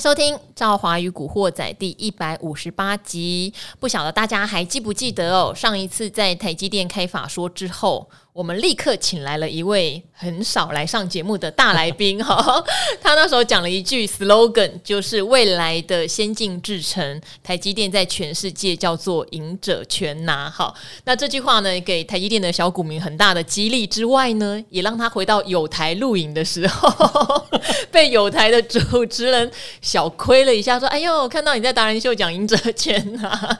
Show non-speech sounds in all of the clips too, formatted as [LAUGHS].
收听《赵华与古惑仔》第一百五十八集。不晓得大家还记不记得哦？上一次在台积电开法说之后。我们立刻请来了一位很少来上节目的大来宾哈，[LAUGHS] 他那时候讲了一句 slogan，就是未来的先进制程，台积电在全世界叫做赢者全拿。好，那这句话呢，给台积电的小股民很大的激励之外呢，也让他回到友台录影的时候，[LAUGHS] 被友台的主持人小亏了一下，说：“哎呦，看到你在达人秀讲赢者全拿。”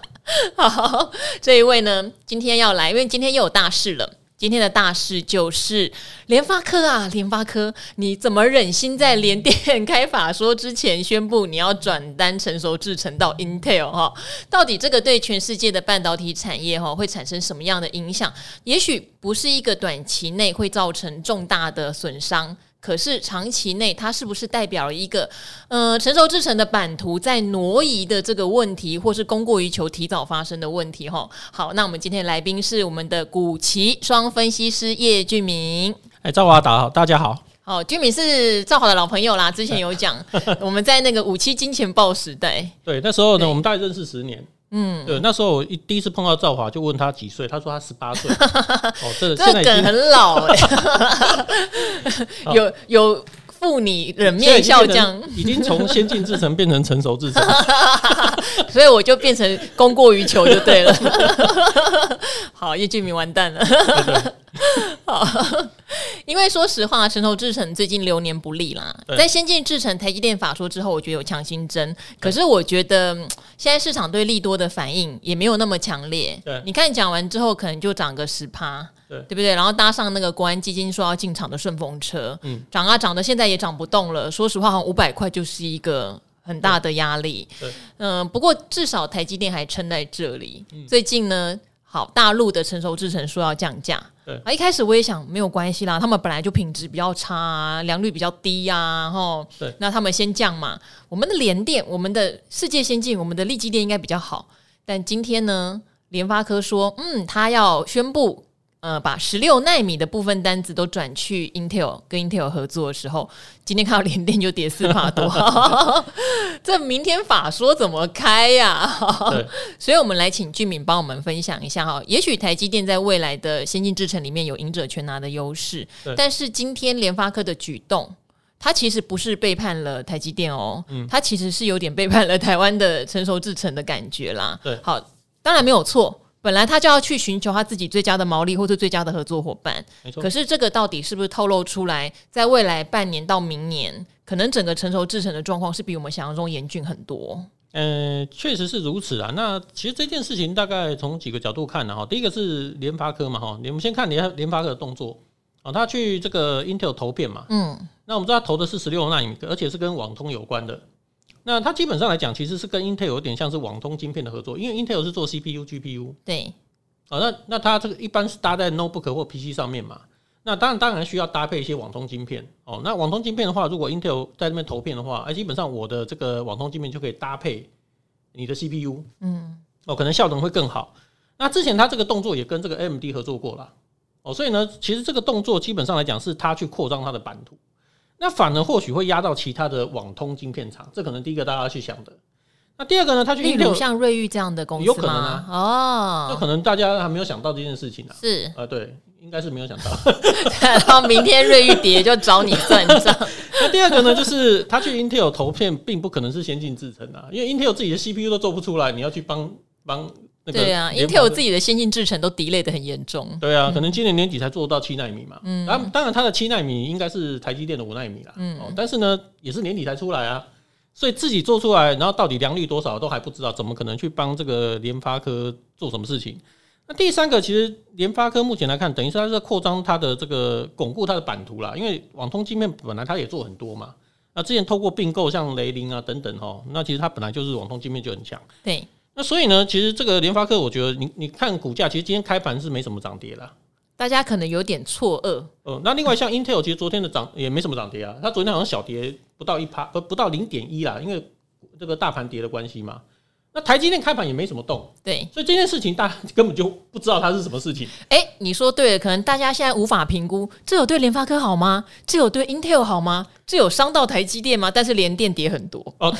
好，这一位呢，今天要来，因为今天又有大事了。今天的大事就是联发科啊，联发科，你怎么忍心在联电开法说之前宣布你要转单成熟制程到 Intel 哈？到底这个对全世界的半导体产业哈会产生什么样的影响？也许不是一个短期内会造成重大的损伤。可是长期内，它是不是代表了一个呃成熟制成的版图在挪移的这个问题，或是供过于求提早发生的问题？哈，好，那我们今天的来宾是我们的古奇双分析师叶俊明。哎，赵华达好，大家好。哦，俊明是赵华的老朋友啦，之前有讲 [LAUGHS] 我们在那个五七金钱豹时代，对，那时候呢，我们大概认识十年。嗯，对，那时候我一第一次碰到赵华，就问他几岁，他说他十八岁。[LAUGHS] 哦，这个这梗很老哎、欸，[LAUGHS] [LAUGHS] 有有负你冷面笑匠，已经从先进制成变成成熟制成，[LAUGHS] 所以我就变成供过于求就对了。[LAUGHS] 好，叶俊明完蛋了。[LAUGHS] 好。因为说实话，成熟制成最近流年不利啦。在先进制成台积电法说之后，我觉得有强心针。可是我觉得现在市场对利多的反应也没有那么强烈。对，你看讲完之后，可能就涨个十趴，对，对不对？然后搭上那个国安基金说要进场的顺风车，嗯，涨啊涨的，现在也涨不动了。说实话，好像五百块就是一个很大的压力。对，嗯、呃，不过至少台积电还撑在这里。最近呢，好，大陆的成熟制程说要降价。对啊，一开始我也想没有关系啦，他们本来就品质比较差啊，良率比较低呀，啊，吼，对，那他们先降嘛。我们的联电，我们的世界先进，我们的力基电应该比较好。但今天呢，联发科说，嗯，他要宣布。呃，把十六纳米的部分单子都转去 Intel，跟 Intel 合作的时候，今天看到联电就跌四帕多，[LAUGHS] 这明天法说怎么开呀、啊？[LAUGHS] 所以我们来请俊敏帮我们分享一下哈。也许台积电在未来的先进制程里面有赢者全拿的优势，但是今天联发科的举动，它其实不是背叛了台积电哦，它其实是有点背叛了台湾的成熟制程的感觉啦。对，好，当然没有错。本来他就要去寻求他自己最佳的毛利或者最佳的合作伙伴，可是这个到底是不是透露出来，在未来半年到明年，可能整个成熟制程的状况是比我们想象中严峻很多？嗯、呃，确实是如此啊。那其实这件事情大概从几个角度看呢，哈。第一个是联发科嘛，哈。你们先看联联发科的动作啊，他去这个 Intel 投片嘛，嗯。那我们知道他投的是十六纳米，而且是跟网通有关的。那它基本上来讲，其实是跟 Intel 有点像是网通晶片的合作，因为 Intel 是做 CPU、GPU。对。啊，那那它这个一般是搭在 notebook 或 PC 上面嘛。那当然当然需要搭配一些网通晶片哦。那网通晶片的话，如果 Intel 在那边投片的话，哎，基本上我的这个网通晶片就可以搭配你的 CPU。嗯。哦，可能效能会更好。那之前他这个动作也跟这个 AMD 合作过了。哦，所以呢，其实这个动作基本上来讲是他去扩张它的版图。那反而或许会压到其他的网通晶片厂，这可能第一个大家要去想的。那第二个呢？他去 Intel 像瑞昱这样的公司有可能啊。哦，那可能大家还没有想到这件事情啊。是啊，对，应该是没有想到。[LAUGHS] 然后明天瑞昱跌就找你算账。[LAUGHS] 那第二个呢，就是他去 Intel 投片，并不可能是先进制程啊，因为 Intel 自己的 CPU 都做不出来，你要去帮帮。对啊，Intel 自己的先进制程都 delay 的很严重。对啊，可能今年年底才做到七纳米嘛。嗯，当当然，它的七纳米应该是台积电的五纳米啦。嗯，但是呢，也是年底才出来啊，所以自己做出来，然后到底良率多少都还不知道，怎么可能去帮这个联发科做什么事情？那第三个，其实联发科目前来看，等于是它是在扩张它的这个巩固它的版图啦，因为网通晶片本来它也做很多嘛。那之前透过并购，像雷凌啊等等哈，那其实它本来就是网通晶片就很强。对。那所以呢，其实这个联发科，我觉得你你看股价，其实今天开盘是没什么涨跌啦。大家可能有点错愕。嗯，那另外像 Intel，其实昨天的涨也没什么涨跌啊，它昨天好像小跌不到一趴，不不到零点一啦，因为这个大盘跌的关系嘛。那台积电开盘也没什么动，对，所以这件事情大家根本就不知道它是什么事情。哎、欸，你说对了，可能大家现在无法评估，这有对联发科好吗？这有对 Intel 好吗？这有伤到台积电吗？但是联电跌很多哦，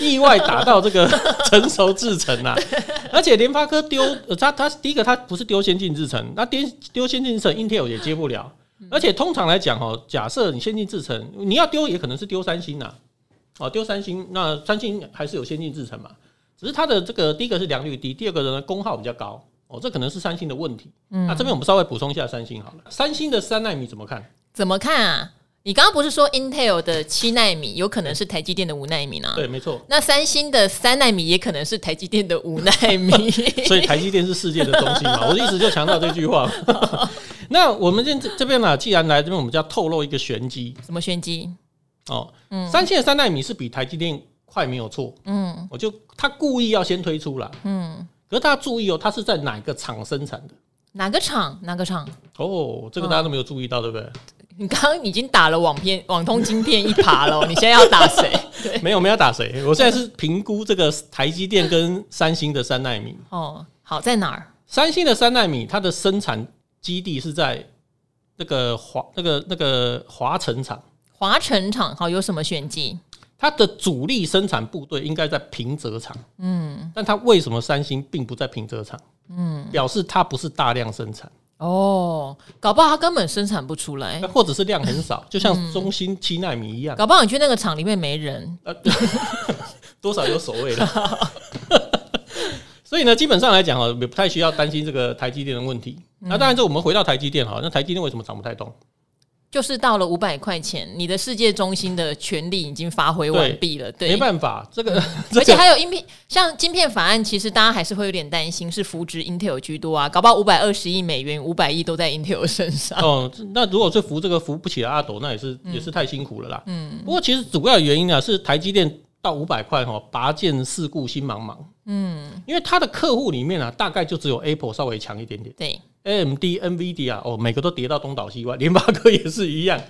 意外打到这个 [LAUGHS] 成熟制程啊，而且联发科丢，它它第一个它不是丢先进制程，那丢丢先进制程，Intel 也接不了。而且通常来讲哦，假设你先进制程，你要丢也可能是丢三星呐。哦，丢三星，那三星还是有先进制程嘛？只是它的这个第一个是良率低，第二个呢功耗比较高。哦，这可能是三星的问题。嗯，那这边我们稍微补充一下三星好了。三星的三纳米怎么看？怎么看啊？你刚刚不是说 Intel 的七纳米有可能是台积电的五纳米呢？对，没错。那三星的三纳米也可能是台积电的五纳米。[LAUGHS] 所以台积电是世界的中心嘛？我一直就强调这句话。[LAUGHS] 那我们这这边呢，既然来这边，我们就要透露一个玄机。什么玄机？哦，嗯，三星的三纳米是比台积电快，没有错。嗯，我就他故意要先推出了。嗯，可是大家注意哦，它是在哪个厂生产的？哪个厂？哪个厂？哦，这个大家都没有注意到，对不对？[LAUGHS] 你刚刚已经打了网片、网通晶片一耙了，你现在要打谁？[LAUGHS] 没有，没有打谁。我现在是评估这个台积电跟三星的三纳米。哦，好，在哪儿？三星的三纳米，它的生产基地是在那个华、那个、那个华城厂。华城厂好，有什么玄机？它的主力生产部队应该在平泽厂，嗯，但它为什么三星并不在平泽厂？嗯，表示它不是大量生产。哦，搞不好它根本生产不出来，或者是量很少，就像中芯七纳米一样，搞不好你去那个厂里面没人，呃、[LAUGHS] 多少有所谓的，[LAUGHS] 所以呢，基本上来讲哦，也不太需要担心这个台积电的问题。嗯、那当然，这我们回到台积电哈，那台积电为什么涨不太动？就是到了五百块钱，你的世界中心的权利已经发挥完毕了。对，没办法，这个、嗯、[LAUGHS] 而且还有芯片，像晶片法案，其实大家还是会有点担心，是扶植 Intel 居多啊，搞不好五百二十亿美元，五百亿都在 Intel 身上。哦，那如果是扶这个扶不起的阿斗，那也是、嗯、也是太辛苦了啦。嗯，不过其实主要原因啊，是台积电到五百块哈，拔剑四顾心茫茫。嗯，因为他的客户里面啊，大概就只有 Apple 稍微强一点点。对。AMD、NVIDIA 啊，哦，每个都跌到东倒西歪，[LAUGHS] 联发科也是一样。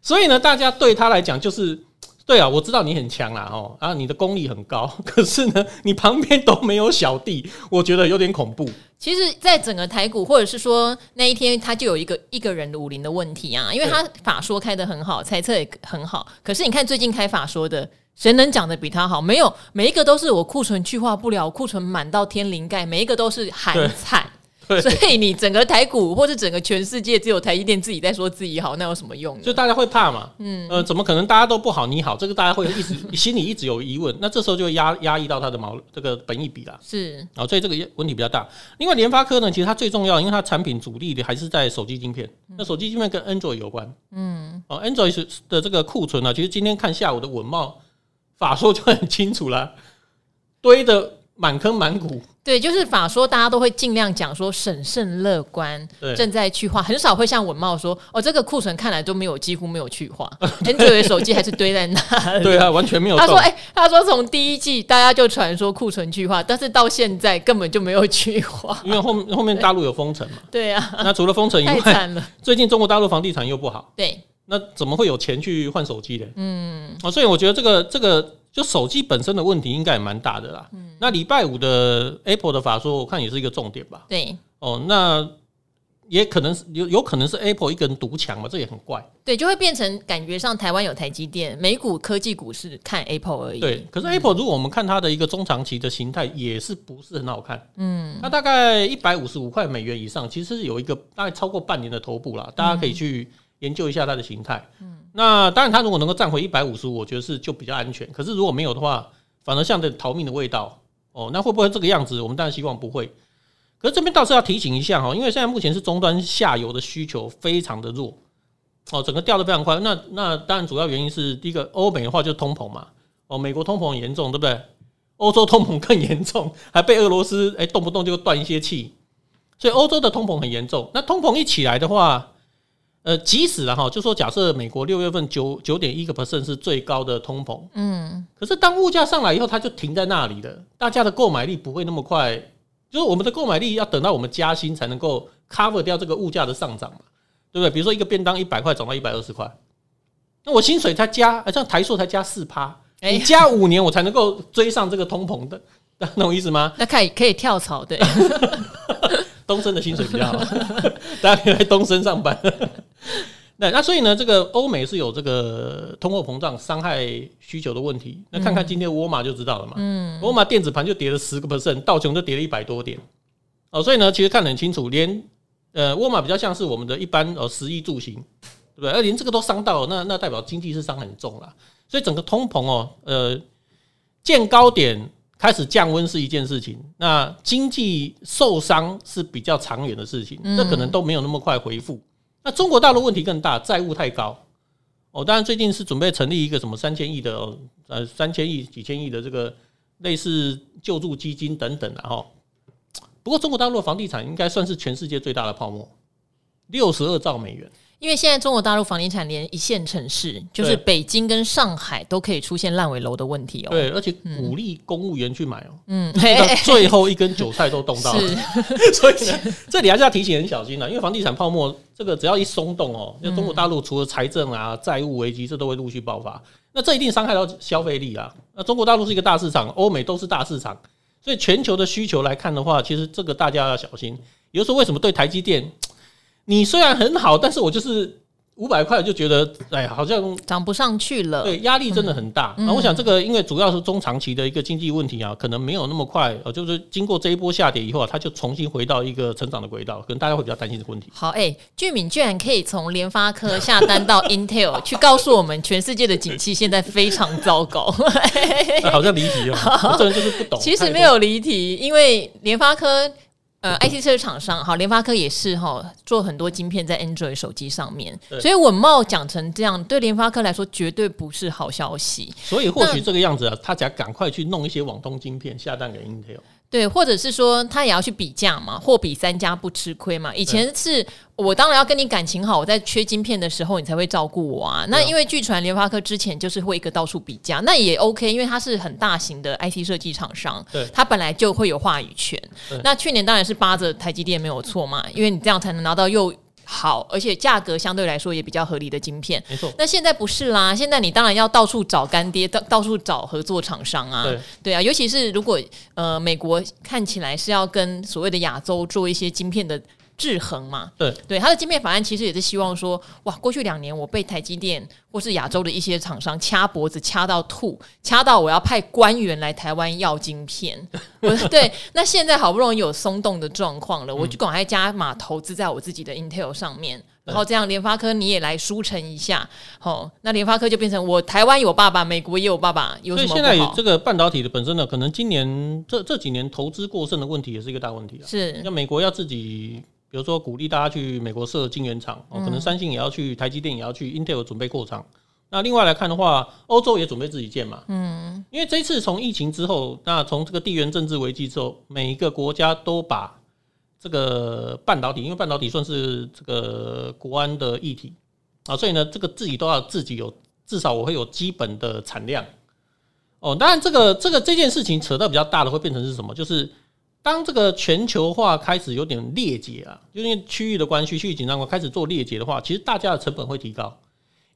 所以呢，大家对他来讲就是，对啊，我知道你很强啦，哦，啊，你的功力很高，[LAUGHS] 可是呢，你旁边都没有小弟，我觉得有点恐怖。其实，在整个台股，或者是说那一天，他就有一个一个人的武林的问题啊，因为他法说开得很好，猜测也很好，可是你看最近开法说的，谁能讲的比他好？没有，每一个都是我库存去化不了，库存满到天灵盖，每一个都是喊惨。所以你整个台股或者整个全世界只有台积电自己在说自己好，那有什么用？就大家会怕嘛？嗯，呃，怎么可能大家都不好，你好？这个大家会一直 [LAUGHS] 心里一直有疑问，那这时候就会压压抑到它的毛这个本益比啦。是，然后所以这个问题比较大。另外，联发科呢，其实它最重要，因为它产品主力的还是在手机晶片。那手机晶片跟 Android 有关。嗯，哦，Android 的这个库存呢，其实今天看下午的稳懋法说就很清楚了，堆的。满坑满谷，对，就是法说，大家都会尽量讲说审慎乐观，正在去化，很少会像文茂说，哦，这个库存看来都没有，几乎没有去化，Android [LAUGHS] 手机还是堆在那里，对啊，完全没有。他说，哎、欸，他说从第一季大家就传说库存去化，但是到现在根本就没有去化，因为后后面大陆有封城嘛，对啊，那除了封城以外，太惨了，[LAUGHS] 最近中国大陆房地产又不好，对，那怎么会有钱去换手机呢？嗯，啊，所以我觉得这个这个。就手机本身的问题应该也蛮大的啦。嗯，那礼拜五的 Apple 的法说，我看也是一个重点吧。对，哦，那也可能是有有可能是 Apple 一个人独强嘛，这也很怪。对，就会变成感觉上台湾有台积电，美股科技股是看 Apple 而已。对，可是 Apple 如果我们看它的一个中长期的形态，也是不是很好看。嗯，它大概一百五十五块美元以上，其实是有一个大概超过半年的头部啦，大家可以去研究一下它的形态。嗯。那当然，它如果能够站回一百五十五，我觉得是就比较安全。可是如果没有的话，反而像这逃命的味道哦。那会不会这个样子？我们当然希望不会。可是这边倒是要提醒一下哈，因为现在目前是终端下游的需求非常的弱哦，整个掉的非常快。那那当然主要原因是第一个，欧美的话就是通膨嘛哦，美国通膨很严重，对不对？欧洲通膨更严重，[LAUGHS] 还被俄罗斯哎动不动就断一些气，所以欧洲的通膨很严重。那通膨一起来的话，呃，即使了哈，就说假设美国六月份九九点一个 percent 是最高的通膨，嗯，可是当物价上来以后，它就停在那里了，大家的购买力不会那么快，就是我们的购买力要等到我们加薪才能够 cover 掉这个物价的上涨嘛，对不对？比如说一个便当一百块涨到一百二十块，那我薪水才加，像台塑才加四趴，你加五年我才能够追上这个通膨的，那 [LAUGHS] 懂我意思吗？那可以可以跳槽，对。[LAUGHS] 东升的薪水比较好，[LAUGHS] 大家可以来东升上班。[LAUGHS] 那那所以呢，这个欧美是有这个通货膨胀伤害需求的问题。那看看今天沃尔玛就知道了嘛。嗯，沃尔玛电子盘就跌了十个 percent，道琼就跌了一百多点。哦，所以呢，其实看得很清楚，连呃沃尔玛比较像是我们的一般呃食衣住行，对不对？而连这个都伤到了，那那代表经济是伤很重了。所以整个通膨哦，呃，见高点开始降温是一件事情，那经济受伤是比较长远的事情，这可能都没有那么快恢复。那中国大陆问题更大，债务太高哦。当然，最近是准备成立一个什么三千亿的呃三千亿几千亿的这个类似救助基金等等的哈。不过，中国大陆房地产应该算是全世界最大的泡沫，六十二兆美元。因为现在中国大陆房地产连一线城市，就是北京跟上海都可以出现烂尾楼的问题哦。对，而且鼓励公务员去买哦。嗯，[LAUGHS] 最后一根韭菜都动到了。[LAUGHS] 所以呢，这里还是要提醒很小心的，因为房地产泡沫这个只要一松动哦，那中国大陆除了财政啊、债务危机，这都会陆续爆发。那这一定伤害到消费力啊。那中国大陆是一个大市场，欧美都是大市场，所以全球的需求来看的话，其实这个大家要小心。比如说，为什么对台积电？你虽然很好，但是我就是五百块就觉得，哎，好像涨不上去了。对，压力真的很大。那、嗯、我想这个，因为主要是中长期的一个经济问题啊，可能没有那么快。呃，就是经过这一波下跌以后啊，它就重新回到一个成长的轨道，可能大家会比较担心这个问题。好，哎、欸，俊敏居然可以从联发科下单到 Intel，去告诉我们全世界的景气现在非常糟糕。[LAUGHS] 好像离题了，[LAUGHS] 这人就是不懂。其实没有离题，因为联发科。呃，IC 设计厂商好，联发科也是哈，做很多晶片在 Android 手机上面，所以稳茂讲成这样，对联发科来说绝对不是好消息。所以或许这个样子啊，他想赶快去弄一些网通晶片下单给 Intel。对，或者是说他也要去比价嘛，货比三家不吃亏嘛。以前是我当然要跟你感情好，我在缺晶片的时候你才会照顾我啊。那因为据传联发科之前就是会一个到处比价，那也 OK，因为它是很大型的 IT 设计厂商，对，它本来就会有话语权。那去年当然是扒着台积电没有错嘛，因为你这样才能拿到又。好，而且价格相对来说也比较合理的晶片，没错。那现在不是啦，现在你当然要到处找干爹，到到处找合作厂商啊。对，对啊，尤其是如果呃美国看起来是要跟所谓的亚洲做一些晶片的。制衡嘛，对对，他的晶片法案其实也是希望说，哇，过去两年我被台积电或是亚洲的一些厂商掐脖子掐到吐，掐到我要派官员来台湾要晶片。[LAUGHS] 我对，那现在好不容易有松动的状况了，我就赶快加码投资在我自己的 Intel 上面，然后这样联发科你也来舒成一下，好，那联发科就变成我台湾有爸爸，美国也有爸爸，有什么现在这个半导体的本身呢，可能今年这这几年投资过剩的问题也是一个大问题啊。是，那美国要自己。比如说，鼓励大家去美国设晶圆厂，哦，可能三星也要去，台积电也要去，Intel 准备扩厂。那另外来看的话，欧洲也准备自己建嘛。嗯，因为这一次从疫情之后，那从这个地缘政治危机之后，每一个国家都把这个半导体，因为半导体算是这个国安的议题啊，所以呢，这个自己都要自己有，至少我会有基本的产量。哦，当然这个这个这件事情扯到比较大的，会变成是什么？就是。当这个全球化开始有点裂解啊，就因为区域的关系、区域紧张关开始做裂解的话，其实大家的成本会提高，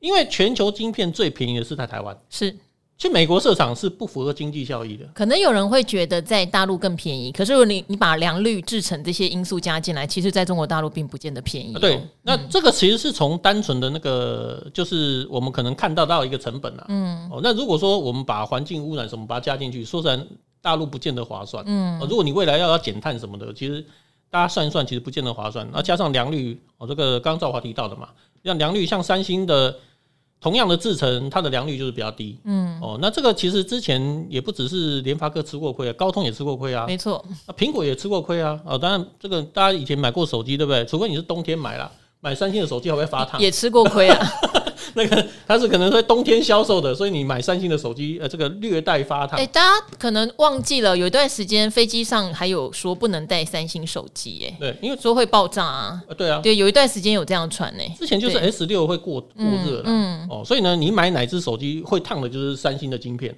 因为全球晶片最便宜的是在台湾，是去美国设厂是不符合经济效益的。可能有人会觉得在大陆更便宜，可是如果你你把良率、制成这些因素加进来，其实在中国大陆并不见得便宜。对，那这个其实是从单纯的那个，就是我们可能看到到一个成本啊。嗯，哦，那如果说我们把环境污染什么把它加进去，说实在。大陆不见得划算，嗯，如果你未来要要减碳什么的，其实大家算一算，其实不见得划算。那加上良率，哦，这个刚刚赵华提到的嘛，像良率，像三星的同样的制程，它的良率就是比较低，嗯，哦，那这个其实之前也不只是联发科吃过亏啊，高通也吃过亏啊，没错，那苹果也吃过亏啊，哦，当然这个大家以前买过手机，对不对？除非你是冬天买啦，买三星的手机会不会发烫？也吃过亏啊。[LAUGHS] [LAUGHS] 那个它是可能在冬天销售的，所以你买三星的手机，呃，这个略带发烫。哎，大家可能忘记了，有一段时间飞机上还有说不能带三星手机，哎，对，因为说会爆炸啊。对啊，对，有一段时间有这样传呢。之前就是 S 六会过过热了，嗯，哦，所以呢，你买哪只手机会烫的，就是三星的晶片。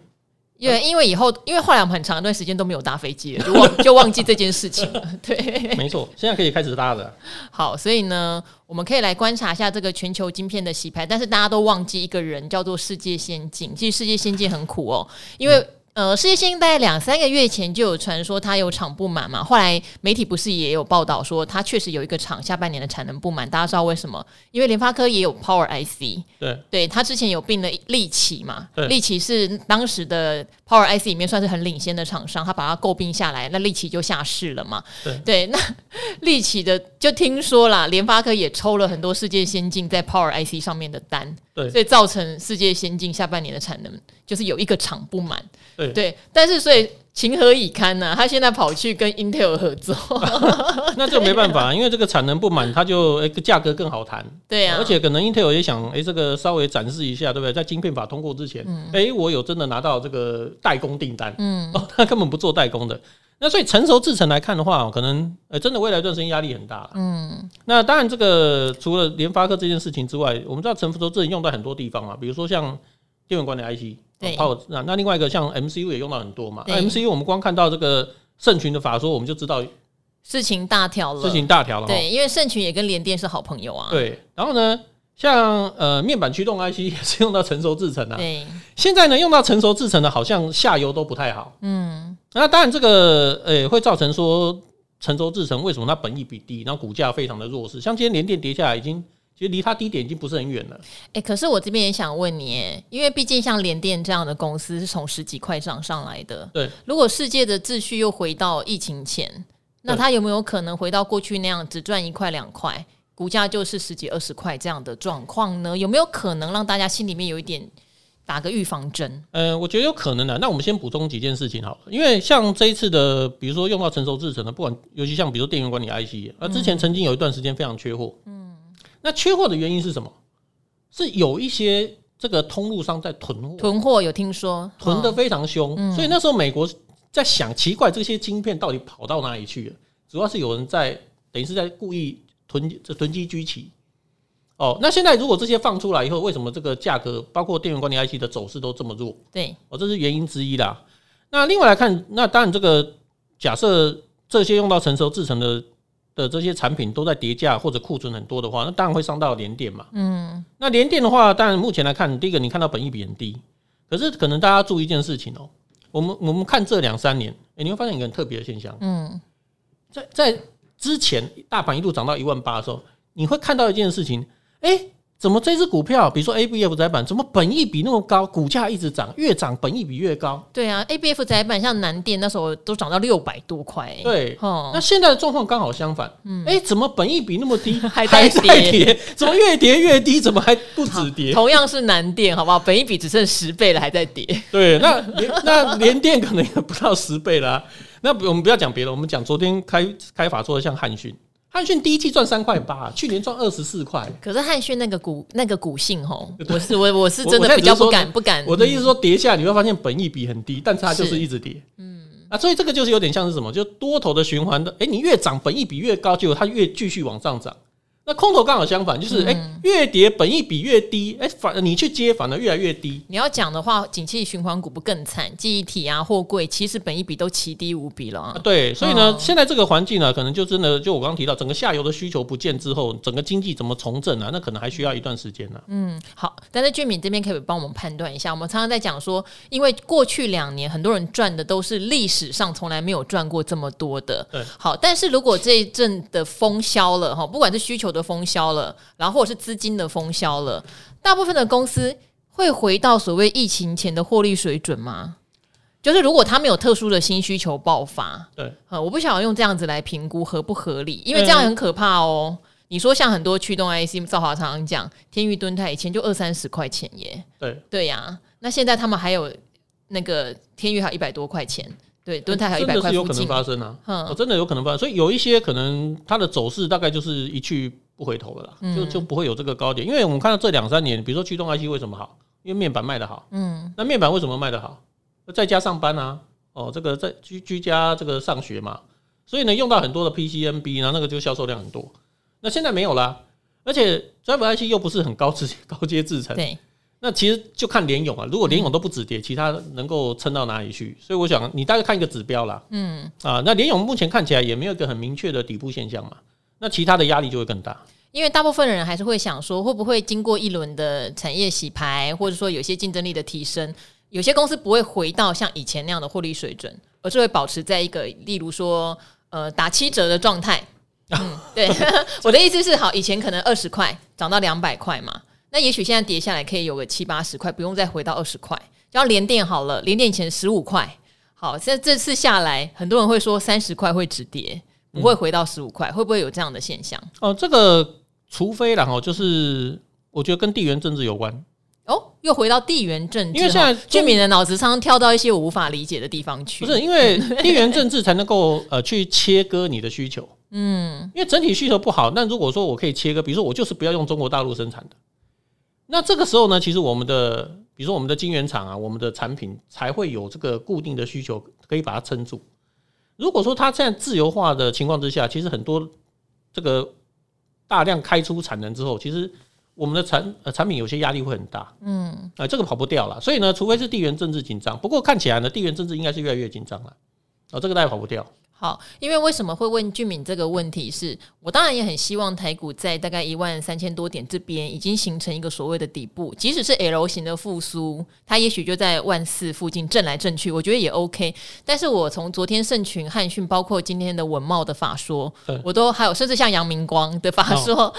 因为因为以后，因为后来我们很长一段时间都没有搭飞机了，就忘 [LAUGHS] 就忘记这件事情了。对，没错，现在可以开始搭了。好，所以呢，我们可以来观察一下这个全球晶片的洗牌，但是大家都忘记一个人，叫做世界先进。其实世界先进很苦哦，因为呃，世界先进大概两三个月前就有传说它有厂不满嘛，后来媒体不是也有报道说它确实有一个厂下半年的产能不满，大家知道为什么？因为联发科也有 Power IC，对，对，它之前有并了利奇嘛，对。力奇是当时的 Power IC 里面算是很领先的厂商，它把它诟病下来，那利奇就下市了嘛，对，对，那 [LAUGHS] 利奇的就听说啦，联发科也抽了很多世界先进在 Power IC 上面的单，对，所以造成世界先进下半年的产能就是有一个厂不满。对，对，但是所以情何以堪呢、啊？他现在跑去跟 Intel 合作，[LAUGHS] 那这个没办法，[LAUGHS] 因为这个产能不满，他就诶价格更好谈。对啊，而且可能 Intel 也想诶这个稍微展示一下，对不对？在晶片法通过之前，嗯、诶我有真的拿到这个代工订单，嗯，[LAUGHS] 哦，他根本不做代工的。那所以成熟制程来看的话，可能呃真的未来一段时间压力很大。嗯，那当然这个除了联发科这件事情之外，我们知道成熟制程用在很多地方啊，比如说像电源管理 IC。对，那那另外一个像 MCU 也用到很多嘛。那 MCU 我们光看到这个盛群的法说，我们就知道事情大条了。事情大条了。对，因为盛群也跟联电是好朋友啊。对，然后呢，像呃面板驱动 IC 也是用到成熟制程啊。对，现在呢用到成熟制程的，好像下游都不太好。嗯，那当然这个呃、欸、会造成说成熟制程为什么它本益比低，然后股价非常的弱势。像今天联电跌下来已经。其实离它低点已经不是很远了。哎、欸，可是我这边也想问你，哎，因为毕竟像联电这样的公司是从十几块涨上来的。对。如果世界的秩序又回到疫情前，那它有没有可能回到过去那样只赚一块两块，股价就是十几二十块这样的状况呢？有没有可能让大家心里面有一点打个预防针？呃，我觉得有可能的。那我们先补充几件事情好了，因为像这一次的，比如说用到成熟制程的，不管尤其像比如说电源管理 IC，啊，之前曾经有一段时间非常缺货。嗯。那缺货的原因是什么？是有一些这个通路商在囤货，囤货有听说，囤的非常凶，嗯、所以那时候美国在想，奇怪这些晶片到底跑到哪里去了？主要是有人在等于是在故意囤这囤积居奇。哦，那现在如果这些放出来以后，为什么这个价格包括电源管理 IC 的走势都这么弱？对，哦，这是原因之一啦。那另外来看，那当然这个假设这些用到成熟制成的。的这些产品都在叠价或者库存很多的话，那当然会伤到联电嘛。嗯，那联电的话，当然目前来看，第一个你看到本益比很低，可是可能大家注意一件事情哦、喔，我们我们看这两三年，哎，你会发现一个很特别的现象。嗯，在在之前大盘一路涨到一万八的时候，你会看到一件事情，哎。怎么这只股票，比如说 A B F 载板，怎么本益比那么高，股价一直涨，越涨本益比越高？对啊，A B F 载板像南电那时候都涨到六百多块、欸。对，哦，那现在的状况刚好相反。嗯，哎，怎么本益比那么低，[LAUGHS] 还在跌？怎么越跌越低？怎么还不止跌？同样是南电，好不好？本益比只剩十倍了，还在跌。对，那 [LAUGHS] 那联电可能也不到十倍了、啊。那我们不要讲别的，我们讲昨天开开法做的像汉讯。汉讯第一季赚三块八，去年赚二十四块。可是汉讯那个股那个股性吼，我是我我是真的比较不敢不敢。我的意思说跌下你会发现本益比很低，但是它就是一直跌。嗯啊，所以这个就是有点像是什么，就多头的循环的。哎，你越涨本益比越高，结果它越继续往上涨。那空头刚好相反，就是哎、欸，越跌本益比越低，哎、欸，反而你去接反而越来越低。你要讲的话，景气循环股不更惨？记忆体啊，货柜其实本益比都奇低无比了啊。对，所以呢，哦、现在这个环境呢，可能就真的就我刚刚提到，整个下游的需求不见之后，整个经济怎么重振啊？那可能还需要一段时间呢、啊。嗯，好，但是俊敏这边可以帮我们判断一下。我们常常在讲说，因为过去两年很多人赚的都是历史上从来没有赚过这么多的。对，好，但是如果这一阵的风消了哈，不管是需求的风销了。然后或者是资金的封销了，大部分的公司会回到所谓疫情前的获利水准吗？就是如果他没有特殊的新需求爆发，对，我不想要用这样子来评估合不合理，因为这样很可怕哦。嗯、你说像很多驱动 IC，兆华常常讲天域敦泰以前就二三十块钱耶，对对呀、啊，那现在他们还有那个天域还有一百多块钱。对，敦泰还有一百块，真的是有可能发生啊！嗯、哦，真的有可能发生，所以有一些可能它的走势大概就是一去不回头了啦，嗯、就就不会有这个高点。因为我们看到这两三年，比如说驱动 IC 为什么好？因为面板卖得好，嗯，那面板为什么卖得好？在家上班啊，哦，这个在居居家这个上学嘛，所以呢，用到很多的 PCNB，然后那个就销售量很多。那现在没有啦，而且 Driver IC 又不是很高阶 [LAUGHS] 高阶制程，对。那其实就看联勇啊，如果联勇都不止跌，其他能够撑到哪里去？所以我想你大概看一个指标啦，嗯啊，那联勇目前看起来也没有一个很明确的底部现象嘛，那其他的压力就会更大。因为大部分人还是会想说，会不会经过一轮的产业洗牌，或者说有些竞争力的提升？有些公司不会回到像以前那样的获利水准，而是会保持在一个，例如说，呃，打七折的状态。[LAUGHS] 嗯，对，我的意思是，好，以前可能二十块涨到两百块嘛，那也许现在跌下来可以有个七八十块，不用再回到二十块。只要联电好了，连电以前十五块，好，现在这次下来，很多人会说三十块会止跌，不会回到十五块，会不会有这样的现象？哦，这个除非然后就是我觉得跟地缘政治有关。哦，又回到地缘政治，因为现在居民的脑子常常跳到一些我无法理解的地方去。不是因为 [LAUGHS] 地缘政治才能够呃去切割你的需求，嗯，因为整体需求不好。那如果说我可以切割，比如说我就是不要用中国大陆生产的，那这个时候呢，其实我们的比如说我们的晶圆厂啊，我们的产品才会有这个固定的需求，可以把它撑住。如果说它现在自由化的情况之下，其实很多这个大量开出产能之后，其实。我们的产呃产品有些压力会很大，嗯，啊、呃，这个跑不掉了，所以呢，除非是地缘政治紧张，不过看起来呢，地缘政治应该是越来越紧张了，哦，这个大家跑不掉。好，因为为什么会问俊敏这个问题是？是我当然也很希望台股在大概一万三千多点这边已经形成一个所谓的底部，即使是 L 型的复苏，它也许就在万四附近震来震去，我觉得也 OK。但是我从昨天盛群、汉讯，包括今天的文茂的法说，我都还有甚至像杨明光的法说。哦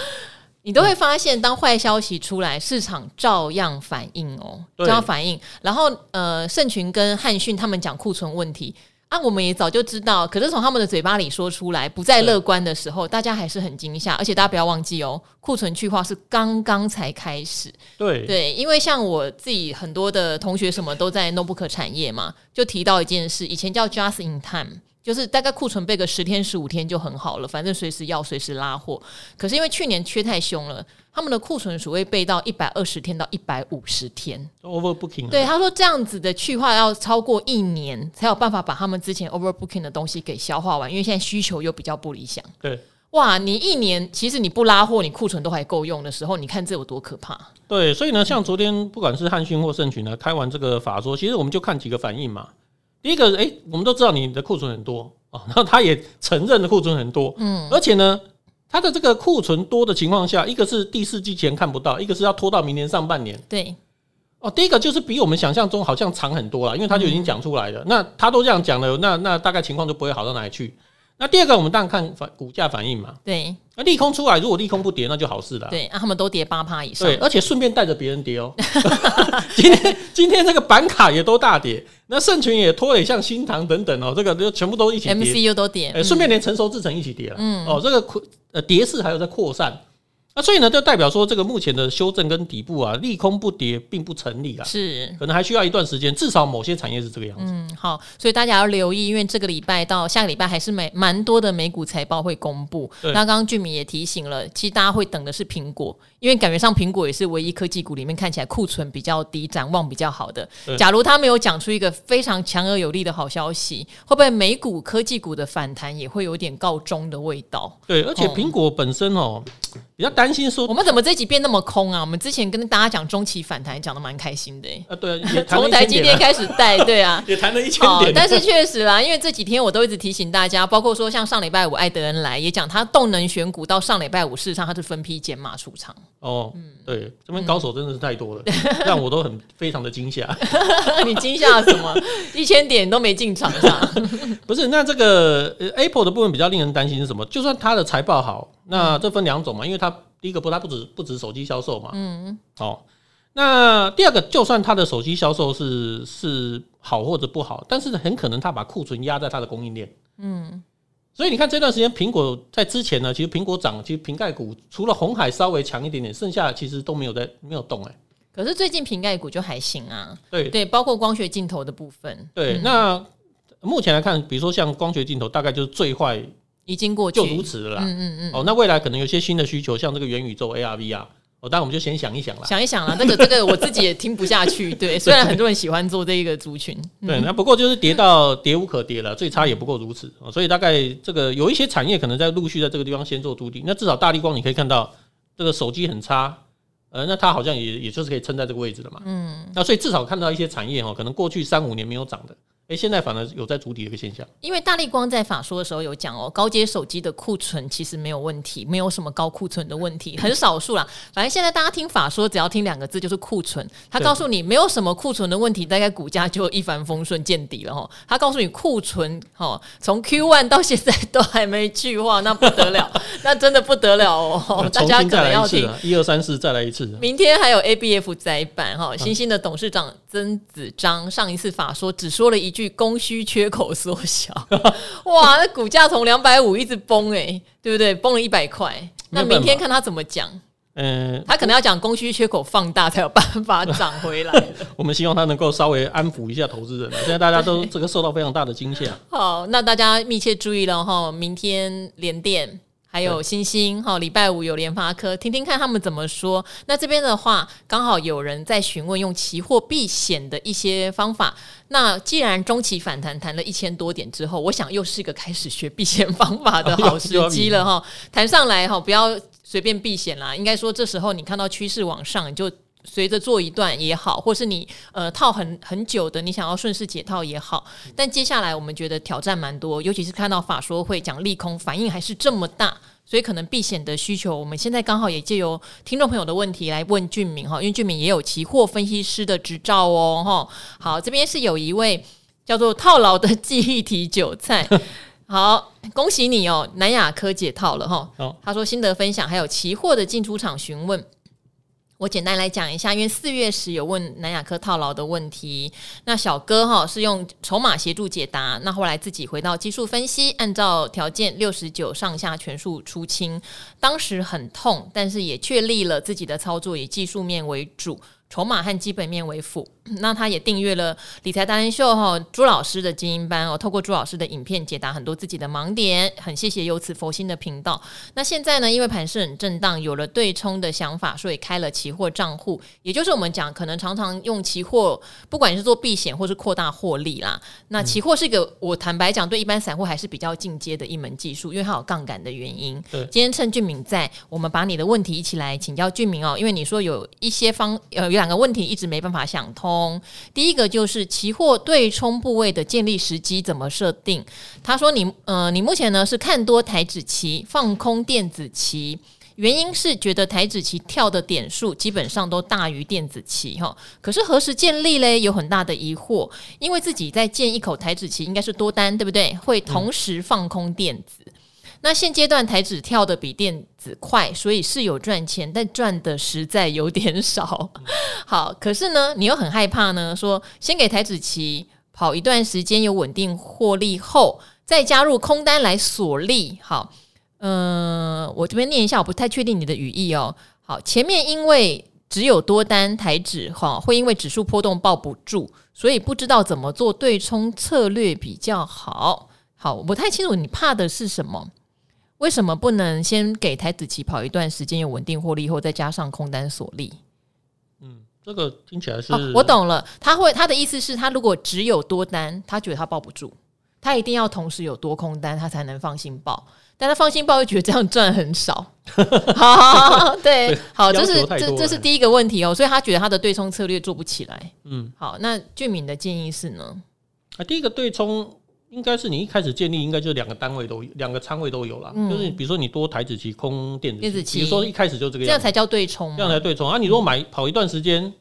你都会发现，当坏消息出来，市场照样反应哦，照样反应。然后，呃，盛群跟汉讯他们讲库存问题啊，我们也早就知道。可是从他们的嘴巴里说出来，不再乐观的时候，大家还是很惊吓。而且大家不要忘记哦，库存去化是刚刚才开始。对对，因为像我自己很多的同学什么都在 notebook 产业嘛，就提到一件事，以前叫 just in time。就是大概库存备个十天十五天就很好了，反正随时要随时拉货。可是因为去年缺太凶了，他们的库存所谓备到一百二十天到一百五十天，overbooking。对，他说这样子的去化要超过一年才有办法把他们之前 overbooking 的东西给消化完，因为现在需求又比较不理想。对，哇，你一年其实你不拉货，你库存都还够用的时候，你看这有多可怕？对，所以呢，像昨天不管是汉讯或盛群呢，开完这个法说，其实我们就看几个反应嘛。第一个，哎、欸，我们都知道你的库存很多啊，[LAUGHS] 然后他也承认的库存很多，嗯，而且呢，他的这个库存多的情况下，一个是第四季前看不到，一个是要拖到明年上半年，对，哦，第一个就是比我们想象中好像长很多了，因为他就已经讲出来了，嗯、那他都这样讲了，那那大概情况就不会好到哪里去。那第二个，我们当然看反股价反应嘛。对，那利空出来，如果利空不跌，那就好事了。对，那他们都跌八趴以上。对，而且顺便带着别人跌哦。[LAUGHS] 今天今天这个板卡也都大跌，那盛群也拖累，像新塘等等哦，这个就全部都一起跌。MCU 都跌，哎，顺便连成熟制成一起跌了。嗯，哦，这个扩呃跌势还有在扩散。那所以呢，就代表说这个目前的修正跟底部啊，利空不跌并不成立啊，是可能还需要一段时间，至少某些产业是这个样子。嗯，好，所以大家要留意，因为这个礼拜到下个礼拜还是蛮蛮多的美股财报会公布。那刚刚俊敏也提醒了，其实大家会等的是苹果，因为感觉上苹果也是唯一科技股里面看起来库存比较低、展望比较好的。假如他没有讲出一个非常强而有力的好消息，会不会美股科技股的反弹也会有点告终的味道？对，而且苹果本身哦。嗯比较担心说，我们怎么这集变那么空啊？我们之前跟大家讲中期反弹，讲的蛮开心的、欸。啊，对，[LAUGHS] 从台积电开始带，对啊，[LAUGHS] 也谈了一千点。但是确实啦，因为这几天我都一直提醒大家，包括说像上礼拜五艾德恩来也讲，他动能选股到上礼拜五，事实上他是分批减码出场。哦，嗯，对，这边高手真的是太多了，让、嗯、我都很非常的惊吓。[LAUGHS] 你惊吓什么？一千点都没进场上。不是，那这个 Apple 的部分比较令人担心是什么？就算它的财报好。那这分两种嘛，因为它第一个不，它不止不止手机销售嘛，嗯，哦，那第二个，就算它的手机销售是是好或者不好，但是很可能它把库存压在它的供应链，嗯，所以你看这段时间苹果在之前呢，其实苹果涨，其实瓶盖股除了红海稍微强一点点，剩下其实都没有在没有动哎、欸，可是最近瓶盖股就还行啊，对。对，包括光学镜头的部分，对，嗯、那目前来看，比如说像光学镜头，大概就是最坏。已经过去，就如此了啦。嗯嗯嗯。哦，那未来可能有些新的需求，像这个元宇宙 AR、VR。哦，当然我们就先想一想啦。想一想啦，这个这 [LAUGHS] 个我自己也听不下去。对，虽然很多人喜欢做这一个族群。对，那不过就是跌到跌无可跌了，最差也不过如此。所以大概这个有一些产业可能在陆续在这个地方先做筑底。那至少大立光你可以看到，这个手机很差，呃，那它好像也也就是可以撑在这个位置了嘛。嗯。那所以至少看到一些产业哦，可能过去三五年没有涨的。哎，现在反而有在筑底的一个现象。因为大力光在法说的时候有讲哦，高阶手机的库存其实没有问题，没有什么高库存的问题，很少数啦。反正现在大家听法说，只要听两个字就是库存。他告诉你没有什么库存的问题，大概股价就一帆风顺见底了哈。他告诉你库存哈，从 Q one 到现在都还没去化，那不得了，那真的不得了哦。[LAUGHS] 大家可能要听一二三四再来一次。明天还有 ABF 载板哈，新兴的董事长曾子章上一次法说只说了一。据供需缺口缩小，哇，那股价从两百五一直崩哎、欸，对不对？崩了一百块。那明天看他怎么讲。嗯，他可能要讲供需缺口放大才有办法涨回来。[LAUGHS] 我们希望他能够稍微安抚一下投资人。现在大家都这个受到非常大的惊吓。好，那大家密切注意了哈，明天联电。还有星星哈，礼拜五有联发科，听听看他们怎么说。那这边的话，刚好有人在询问用期货避险的一些方法。那既然中期反弹谈了一千多点之后，我想又是一个开始学避险方法的 [LAUGHS] 好时机了哈。谈上来哈，不要随便避险啦。应该说，这时候你看到趋势往上，你就。随着做一段也好，或是你呃套很很久的，你想要顺势解套也好。但接下来我们觉得挑战蛮多，尤其是看到法说会讲利空，反应还是这么大，所以可能避险的需求，我们现在刚好也借由听众朋友的问题来问俊明哈，因为俊明也有期货分析师的执照哦哈。好，这边是有一位叫做套牢的记忆体韭菜，[LAUGHS] 好，恭喜你哦，南亚科解套了哈。他说心得分享，还有期货的进出场询问。我简单来讲一下，因为四月时有问南亚科套牢的问题，那小哥哈是用筹码协助解答，那后来自己回到技术分析，按照条件六十九上下全数出清，当时很痛，但是也确立了自己的操作以技术面为主。筹码和基本面为辅，那他也订阅了理财达人秀哈朱老师的精英班哦，透过朱老师的影片解答很多自己的盲点，很谢谢有此佛心的频道。那现在呢，因为盘势很震荡，有了对冲的想法，所以开了期货账户，也就是我们讲可能常常用期货，不管是做避险或是扩大获利啦。那期货是一个我坦白讲，对一般散户还是比较进阶的一门技术，因为它有杠杆的原因。对，今天趁俊敏在，我们把你的问题一起来请教俊敏哦，因为你说有一些方呃。两个问题一直没办法想通。第一个就是期货对冲部位的建立时机怎么设定？他说你：“呃，你目前呢是看多台指期，放空电子期，原因是觉得台指期跳的点数基本上都大于电子期哈。可是何时建立嘞？有很大的疑惑，因为自己在建一口台指期应该是多单，对不对？会同时放空电子。”那现阶段台指跳的比电子快，所以是有赚钱，但赚的实在有点少。好，可是呢，你又很害怕呢，说先给台指期跑一段时间有稳定获利后，再加入空单来锁利。好，嗯、呃，我这边念一下，我不太确定你的语义哦。好，前面因为只有多单台指哈，会因为指数波动抱不住，所以不知道怎么做对冲策略比较好。好，我不太清楚你怕的是什么。为什么不能先给台子期跑一段时间有稳定获利后，再加上空单锁利？嗯，这个听起来是……哦，我懂了。他会他的意思是他如果只有多单，他觉得他抱不住，他一定要同时有多空单，他才能放心抱。但他放心抱又觉得这样赚很少。[LAUGHS] 好，好，好，对，对好，这是这这是第一个问题哦，所以他觉得他的对冲策略做不起来。嗯，好，那俊敏的建议是呢？啊，第一个对冲。应该是你一开始建立，应该就两个单位都两个仓位都有了，嗯、就是比如说你多台子棋空电子比如说一开始就这个样，这样才叫对冲，这样才对冲啊！你如果买跑一段时间，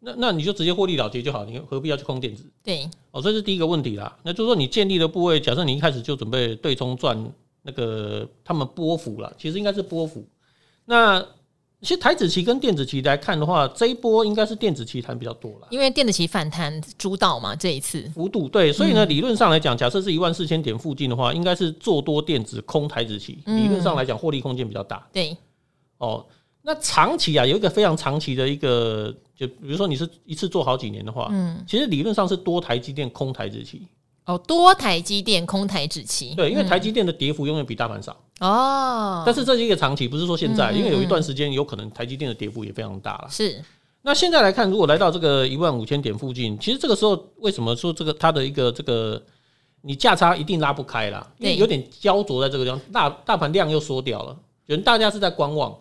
那那你就直接获利了结就好，你何必要去空电子？对，哦，这是第一个问题啦。那就是说你建立的部位，假设你一开始就准备对冲赚那个他们波幅了，其实应该是波幅。那其实台子棋跟电子棋来看的话，这一波应该是电子期弹比较多了，因为电子棋反弹主导嘛，这一次。幅度对，所以呢，理论上来讲，假设是一万四千点附近的话，应该是做多电子空台子期，理论上来讲获利空间比较大。对，哦，那长期啊，有一个非常长期的一个，就比如说你是一次做好几年的话，嗯，其实理论上是多台积电空台子棋。哦，多台积电空台子期，对，因为台积电的跌幅永远比大盘少哦。但是这是一个长期，不是说现在，因为有一段时间有可能台积电的跌幅也非常大了。是。那现在来看，如果来到这个一万五千点附近，其实这个时候为什么说这个它的一个这个你价差一定拉不开啦？因为有点焦灼在这个地方，大大盘量又缩掉了，人大家是在观望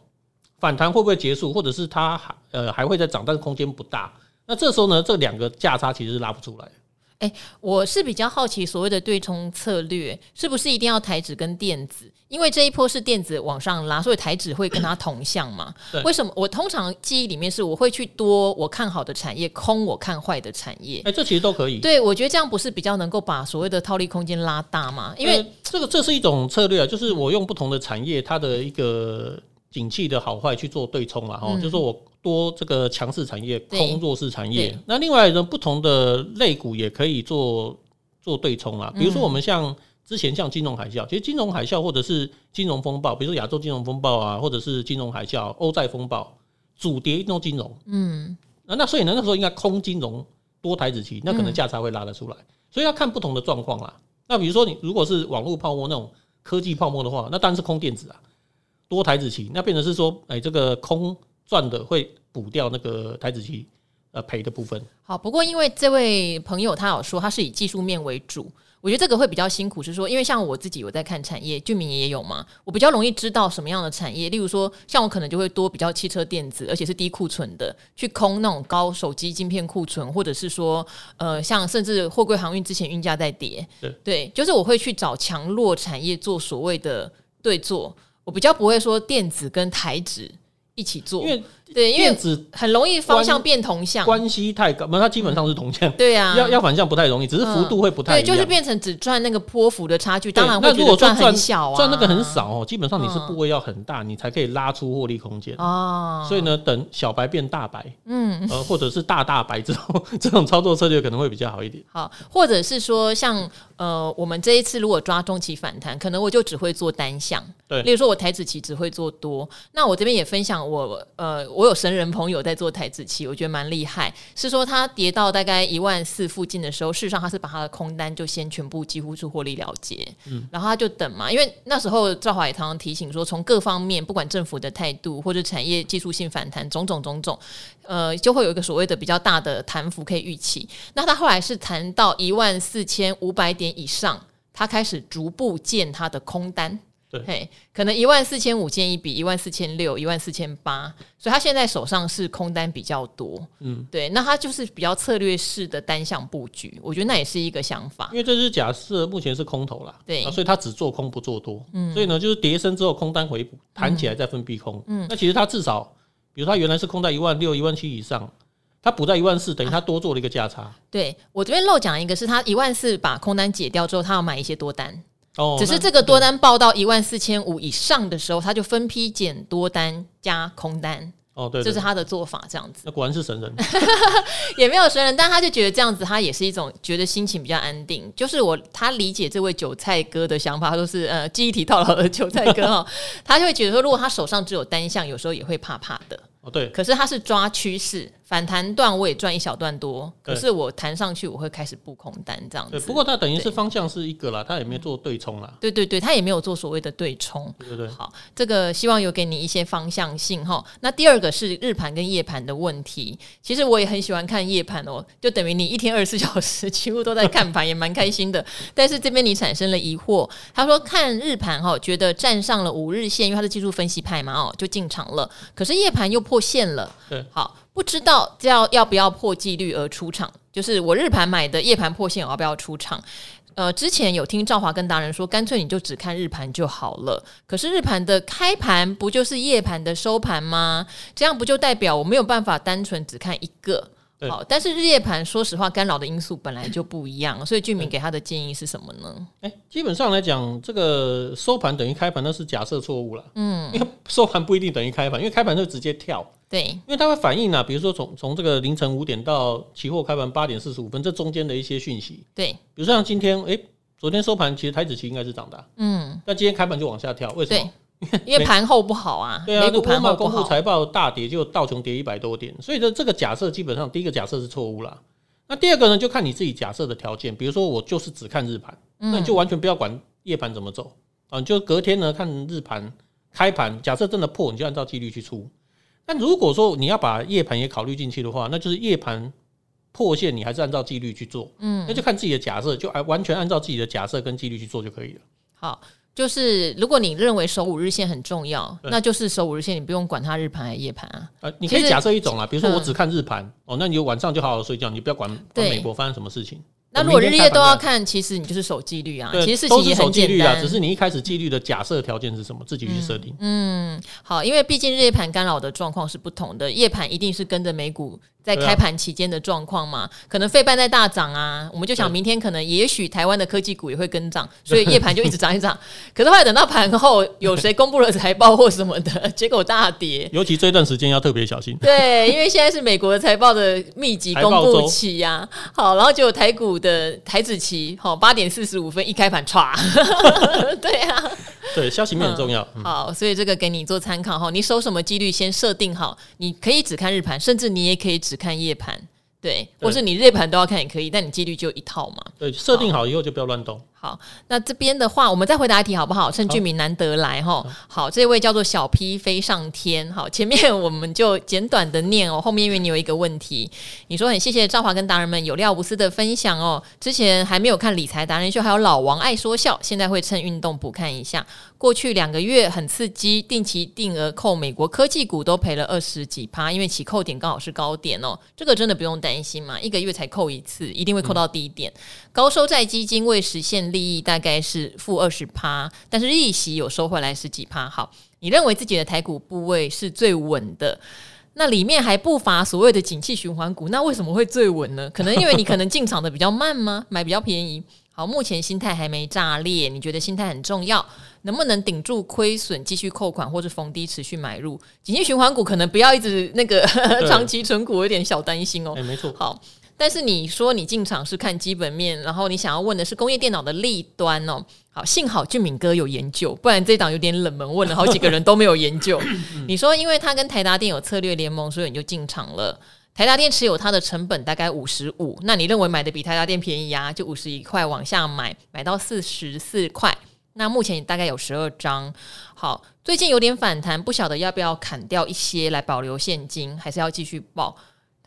反弹会不会结束，或者是它还呃还会再涨，但是空间不大。那这时候呢，这两个价差其实是拉不出来。哎，我是比较好奇，所谓的对冲策略是不是一定要台指跟电子？因为这一波是电子往上拉，所以台指会跟它同向嘛？对为什么？我通常记忆里面是我会去多我看好的产业，空我看坏的产业。哎，这其实都可以。对，我觉得这样不是比较能够把所谓的套利空间拉大嘛？因为、呃、这个这是一种策略啊，就是我用不同的产业它的一个景气的好坏去做对冲嘛。哈、嗯，就是说我。多这个强势产业，空弱势产业。那另外呢，不同的类股也可以做做对冲啊。比如说，我们像之前像金融海啸，其实金融海啸或者是金融风暴，比如说亚洲金融风暴啊，或者是金融海啸、欧债风暴，主跌都金融。嗯，那那所以呢，那时候应该空金融多台子期，那可能价差会拉得出来。所以要看不同的状况啦。那比如说你如果是网络泡沫那种科技泡沫的话，那当然是空电子啊，多台子期，那变成是说，哎，这个空。赚的会补掉那个台子期呃赔的部分。好，不过因为这位朋友他有说他是以技术面为主，我觉得这个会比较辛苦。是说，因为像我自己我在看产业，俊明也有嘛，我比较容易知道什么样的产业。例如说，像我可能就会多比较汽车电子，而且是低库存的，去空那种高手机晶片库存，或者是说呃，像甚至货柜航运之前运价在跌，对，对，就是我会去找强弱产业做所谓的对做，我比较不会说电子跟台指。一起做，因为对，因为电子很容易方向变同向，关系太高，那它基本上是同向。对啊，要要反向不太容易，只是幅度会不太。对，就是变成只赚那个波幅的差距，当然会觉得赚很小啊，赚那个很少哦。基本上你是部位要很大，你才可以拉出获利空间哦。所以呢，等小白变大白，嗯，呃，或者是大大白之后，[LAUGHS] 这种操作策略可能会比较好一点。好，或者是说像。呃，我们这一次如果抓中期反弹，可能我就只会做单向。对，例如说我台子期只会做多。那我这边也分享我呃，我有神人朋友在做台子期，我觉得蛮厉害。是说他跌到大概一万四附近的时候，事实上他是把他的空单就先全部几乎是获利了结。嗯，然后他就等嘛，因为那时候赵华也常常提醒说，从各方面不管政府的态度或者产业技术性反弹，种种种种，呃，就会有一个所谓的比较大的弹幅可以预期。那他后来是谈到一万四千五百点。点以上，他开始逐步建他的空单，对，嘿，可能一万四千五建一比，一万四千六，一万四千八，所以他现在手上是空单比较多，嗯，对，那他就是比较策略式的单向布局，我觉得那也是一个想法，因为这是假设目前是空头啦，对，所以他只做空不做多，嗯，所以呢，就是跌升之后空单回补，弹起来再分批空，嗯，那其实他至少，比如他原来是空在一万六、一万七以上。他补在一万四，等于他多做了一个价差。啊、对，我这边漏讲一个，是他一万四把空单解掉之后，他要买一些多单。哦，只是这个多单报到一万四千五以上的时候，他就分批减多单加空单。哦，对，对，这是他的做法，这样子。那果然是神人，[LAUGHS] 也没有神人，但他就觉得这样子，他也是一种觉得心情比较安定。就是我他理解这位韭菜哥的想法，他都是呃记忆体套牢的韭菜哥哈，[LAUGHS] 他就会觉得说，如果他手上只有单向，有时候也会怕怕的。哦，对。可是他是抓趋势。反弹段我也赚一小段多，可是我弹上去我会开始布空单这样子。不过它等于是方向是一个啦，它也没有做对冲啦。对对对，它也没有做所谓的对冲。对对对。好，这个希望有给你一些方向性哈。那第二个是日盘跟夜盘的问题，其实我也很喜欢看夜盘哦，就等于你一天二十四小时几乎都在看盘，也蛮开心的。[LAUGHS] 但是这边你产生了疑惑，他说看日盘哈，觉得站上了五日线，因为他是技术分析派嘛哦，就进场了。可是夜盘又破线了。对，好。不知道要要不要破纪律而出场，就是我日盘买的夜盘破线，我要不要出场？呃，之前有听赵华跟达人说，干脆你就只看日盘就好了。可是日盘的开盘不就是夜盘的收盘吗？这样不就代表我没有办法单纯只看一个？好，但是日夜盘说实话干扰的因素本来就不一样，所以俊明给他的建议是什么呢？哎、欸，基本上来讲，这个收盘等于开盘那是假设错误了。嗯，因为收盘不一定等于开盘，因为开盘就直接跳。对，因为它会反映啊，比如说从从这个凌晨五点到期货开盘八点四十五分这中间的一些讯息。对，比如说像今天，哎、欸，昨天收盘其实台子期应该是涨的、啊，嗯，但今天开盘就往下跳，为什么？因为盘后不好啊，[LAUGHS] 对啊，盘后公布财报大跌，就道琼跌一百多点，所以这这个假设基本上第一个假设是错误啦。那第二个呢，就看你自己假设的条件，比如说我就是只看日盘，那你就完全不要管夜盘怎么走。啊，你就隔天呢看日盘开盘，假设真的破，你就按照纪律去出。但如果说你要把夜盘也考虑进去的话，那就是夜盘破线，你还是按照纪律去做，嗯，那就看自己的假设，就完全按照自己的假设跟纪律去做就可以了。好。就是如果你认为守五日线很重要，那就是守五日线，你不用管它日盘还是夜盘啊。呃，你可以假设一种啊，比如说我只看日盘哦，那你就晚上就好好睡觉，你不要管管美国发生什么事情。那如果日夜都要看，其实你就是守纪律啊。对，其实事情也很简单，啊，只是你一开始纪律的假设条件是什么，自己去设定嗯。嗯，好，因为毕竟日夜盘干扰的状况是不同的，夜盘一定是跟着美股。在开盘期间的状况嘛，可能费半在大涨啊，我们就想明天可能也许台湾的科技股也会跟涨，[LAUGHS] 所以夜盘就一直涨一涨。可是后来等到盘后有谁公布了财报或什么的，[LAUGHS] 结果大跌。尤其这段时间要特别小心。对，因为现在是美国的财报的密集公布期呀。[LAUGHS] 好，然后就有台股的台子期，好八点四十五分一开盘唰。对啊，对，消息面很重要。嗯、好，所以这个给你做参考哈，你守什么几率先设定好，你可以只看日盘，甚至你也可以只。只看夜盘，对，或是你日盘都要看也可以，但你几率就一套嘛。对，设定好以后就不要乱动。好，那这边的话，我们再回答一题好不好？趁俊明难得来哈。好，这位叫做小 P 飞上天。好，前面我们就简短的念哦。后面因为你有一个问题，你说很谢谢赵华跟达人们有料无私的分享哦。之前还没有看理财达人秀，还有老王爱说笑，现在会趁运动补看一下。过去两个月很刺激，定期定额扣美国科技股都赔了二十几趴，因为起扣点刚好是高点哦。这个真的不用担心嘛，一个月才扣一次，一定会扣到低点。嗯、高收债基金未实现。利益大概是负二十趴，但是利息有收回来十几趴。好，你认为自己的台股部位是最稳的？那里面还不乏所谓的景气循环股，那为什么会最稳呢？可能因为你可能进场的比较慢吗？[LAUGHS] 买比较便宜。好，目前心态还没炸裂，你觉得心态很重要？能不能顶住亏损，继续扣款，或是逢低持续买入？景气循环股可能不要一直那个 [LAUGHS] 长期存股，有点小担心哦。哎，没错。好。但是你说你进场是看基本面，然后你想要问的是工业电脑的利端哦。好，幸好俊敏哥有研究，不然这档有点冷门，问了好几个人都没有研究。你说因为他跟台达电有策略联盟，所以你就进场了。台达电持有它的成本大概五十五，那你认为买的比台达电便宜啊？就五十一块往下买，买到四十四块。那目前大概有十二张。好，最近有点反弹，不晓得要不要砍掉一些来保留现金，还是要继续抱？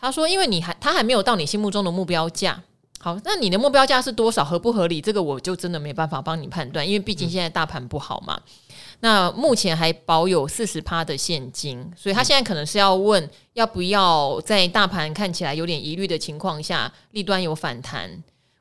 他说：“因为你还他还没有到你心目中的目标价，好，那你的目标价是多少？合不合理？这个我就真的没办法帮你判断，因为毕竟现在大盘不好嘛。嗯、那目前还保有四十趴的现金，所以他现在可能是要问要不要在大盘看起来有点疑虑的情况下，利端有反弹，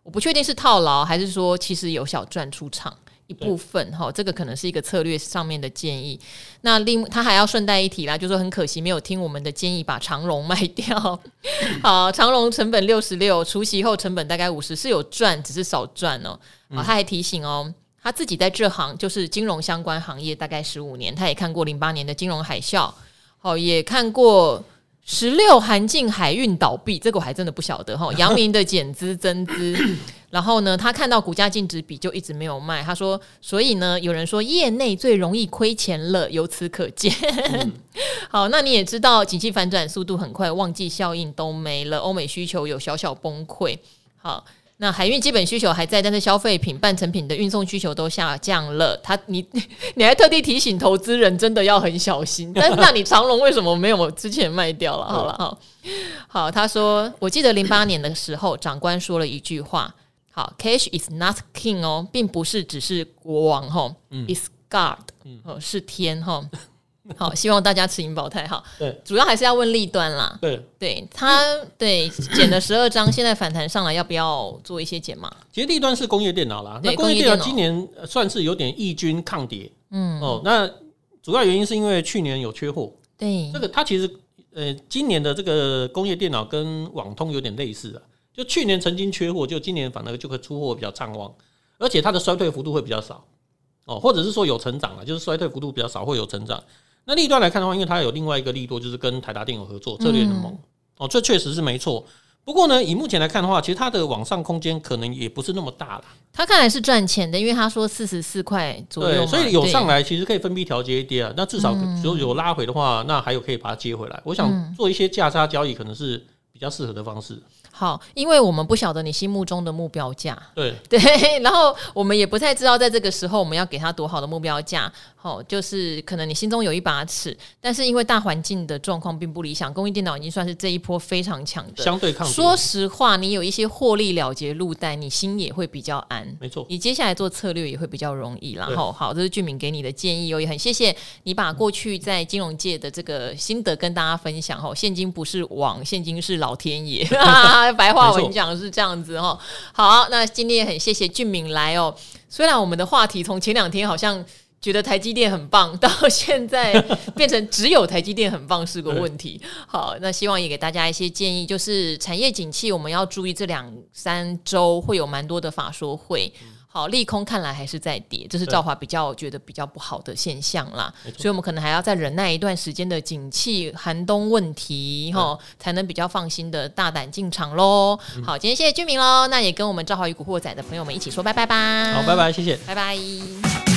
我不确定是套牢还是说其实有小赚出场。”一部分哈，这个可能是一个策略上面的建议。那另他还要顺带一提啦，就是说很可惜没有听我们的建议，把长荣卖掉。[LAUGHS] 好，长荣成本六十六，除息后成本大概五十，是有赚，只是少赚哦。好，他还提醒哦，他自己在这行就是金融相关行业大概十五年，他也看过零八年的金融海啸，好，也看过十六韩进海运倒闭，这个我还真的不晓得哈。[LAUGHS] 阳明的减资增资。[LAUGHS] 然后呢，他看到股价净值比就一直没有卖。他说，所以呢，有人说业内最容易亏钱了，由此可见。嗯、[LAUGHS] 好，那你也知道，景气反转速度很快，旺季效应都没了，欧美需求有小小崩溃。好，那海运基本需求还在，但是消费品、半成品的运送需求都下降了。他，你，[LAUGHS] 你还特地提醒投资人，真的要很小心。但是，那你长隆为什么没有之前卖掉了？好了，好，好，他说，我记得零八年的时候，长官说了一句话。好，cash is not king 哦，并不是只是国王哈、嗯、，is God，哦、嗯、是天哈。[LAUGHS] 好，希望大家持盈保泰哈。对，主要还是要问利端啦。对，对他对减了十二张，现在反弹上来，要不要做一些减码？其实利端是工业电脑啦，那工业电脑今年算是有点异军抗跌。嗯，哦，那主要原因是因为去年有缺货。对，这个它其实呃，今年的这个工业电脑跟网通有点类似啊。就去年曾经缺货，就今年反而就会出货比较畅旺，而且它的衰退幅度会比较少哦，或者是说有成长了，就是衰退幅度比较少，会有成长。那另一端来看的话，因为它有另外一个利多，就是跟台达电有合作策略联盟哦，这确实是没错。不过呢，以目前来看的话，其实它的往上空间可能也不是那么大了。它看来是赚钱的，因为他说四十四块左右，所以有上来其实可以分批调节一点啊。那至少如果有拉回的话，那还有可以把它接回来。我想做一些价差交易，可能是比较适合的方式。好，因为我们不晓得你心目中的目标价，对 [LAUGHS] 对，然后我们也不太知道在这个时候我们要给他多好的目标价。好，就是可能你心中有一把尺，但是因为大环境的状况并不理想，工业电脑已经算是这一波非常强的，相对抗。说实话，你有一些获利了结路带，你心也会比较安。没错，你接下来做策略也会比较容易。然后，好，这是俊敏给你的建议哦，也很谢谢你把过去在金融界的这个心得跟大家分享。哦，现金不是网，现金是老天爷。啊，[LAUGHS] 白话文讲是这样子哈。好，那今天也很谢谢俊敏来哦。虽然我们的话题从前两天好像觉得台积电很棒，到现在变成只有台积电很棒是个问题。[LAUGHS] 好，那希望也给大家一些建议，就是产业景气我们要注意，这两三周会有蛮多的法说会。好，利空看来还是在跌，这是兆华比较觉得比较不好的现象啦。所以，我们可能还要再忍耐一段时间的景气寒冬问题，哈，才能比较放心的大胆进场喽。好，今天谢谢居民喽，那也跟我们兆华与古惑仔的朋友们一起说拜拜吧。好，拜拜，谢谢，拜拜。